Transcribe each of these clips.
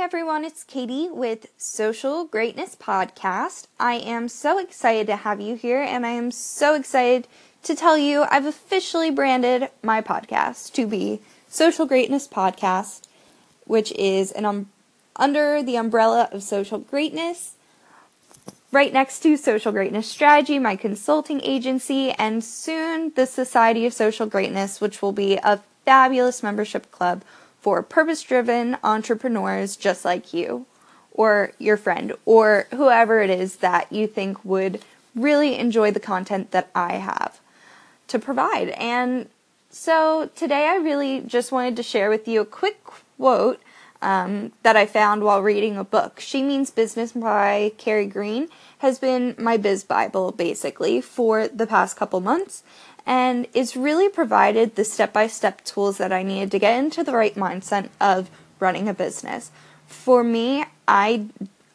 Everyone, it's Katie with Social Greatness Podcast. I am so excited to have you here, and I am so excited to tell you I've officially branded my podcast to be Social Greatness Podcast, which is an um, under the umbrella of Social Greatness, right next to Social Greatness Strategy, my consulting agency, and soon the Society of Social Greatness, which will be a fabulous membership club for purpose driven entrepreneurs just like you or your friend or whoever it is that you think would really enjoy the content that I have to provide. And so today I really just wanted to share with you a quick quote um, that I found while reading a book. She Means Business by Carrie Green has been my biz Bible basically for the past couple months and it's really provided the step by step tools that I needed to get into the right mindset of running a business. For me, I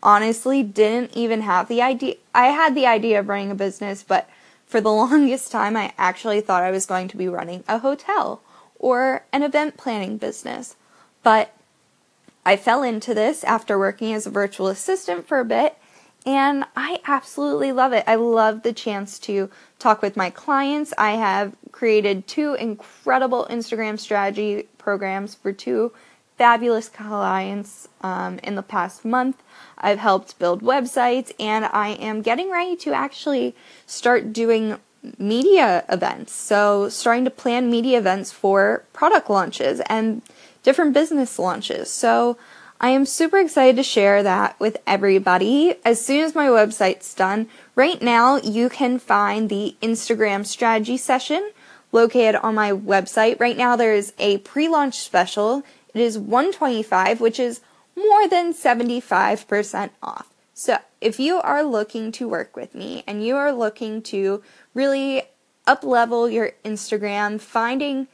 honestly didn't even have the idea. I had the idea of running a business, but for the longest time, I actually thought I was going to be running a hotel or an event planning business. But I fell into this after working as a virtual assistant for a bit and I absolutely love it. I love the chance to talk with my clients. I have created two incredible Instagram strategy programs for two fabulous clients um, in the past month. I've helped build websites, and I am getting ready to actually start doing media events. So, starting to plan media events for product launches and different business launches. So, I am super excited to share that with everybody as soon as my website's done. Right now, you can find the Instagram strategy session located on my website. Right now, there's a pre launch special. It is 125 which is more than 75% off. So, if you are looking to work with me and you are looking to really up level your Instagram, finding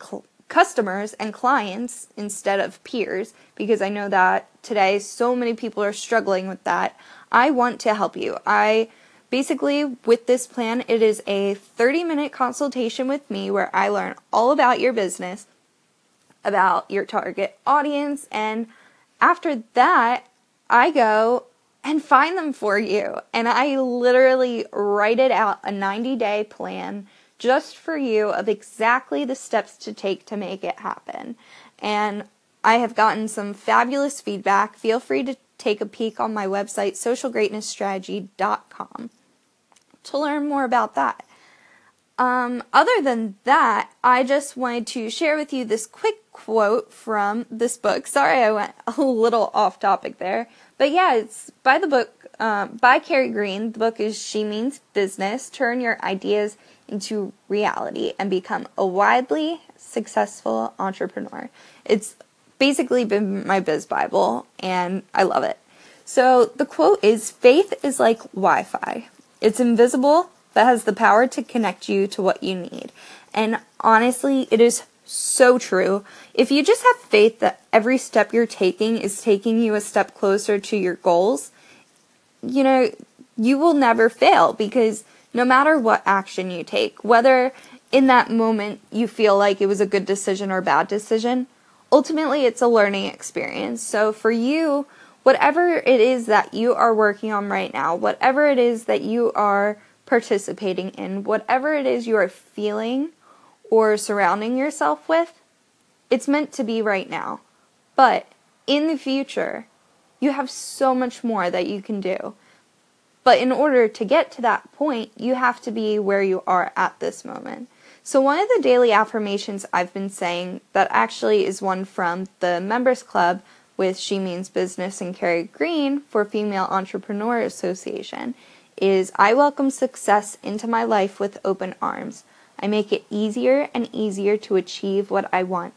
cl- customers and clients instead of peers because I know that today so many people are struggling with that. I want to help you. I basically with this plan it is a 30 minute consultation with me where I learn all about your business, about your target audience and after that I go and find them for you and I literally write it out a 90 day plan just for you of exactly the steps to take to make it happen. And I have gotten some fabulous feedback. Feel free to take a peek on my website, socialgreatnessstrategy.com, to learn more about that. Um, other than that, I just wanted to share with you this quick quote from this book. Sorry, I went a little off topic there. But yeah, it's by the book, uh, by Carrie Green. The book is She Means Business Turn Your Ideas into reality and become a widely successful entrepreneur. It's basically been my biz Bible and I love it. So the quote is faith is like Wi Fi. It's invisible but has the power to connect you to what you need. And honestly, it is so true. If you just have faith that every step you're taking is taking you a step closer to your goals, you know, you will never fail because no matter what action you take, whether in that moment you feel like it was a good decision or bad decision, ultimately it's a learning experience. So for you, whatever it is that you are working on right now, whatever it is that you are participating in, whatever it is you are feeling or surrounding yourself with, it's meant to be right now. But in the future, you have so much more that you can do. But in order to get to that point, you have to be where you are at this moment. So, one of the daily affirmations I've been saying that actually is one from the Members Club with She Means Business and Carrie Green for Female Entrepreneur Association is I welcome success into my life with open arms. I make it easier and easier to achieve what I want.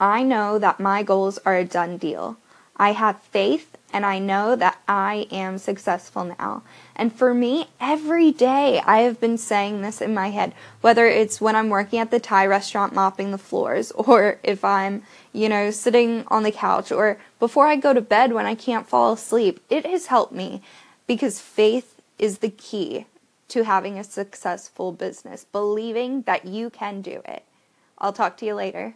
I know that my goals are a done deal. I have faith and I know that I am successful now. And for me, every day I have been saying this in my head, whether it's when I'm working at the Thai restaurant mopping the floors, or if I'm, you know, sitting on the couch, or before I go to bed when I can't fall asleep. It has helped me because faith is the key to having a successful business, believing that you can do it. I'll talk to you later.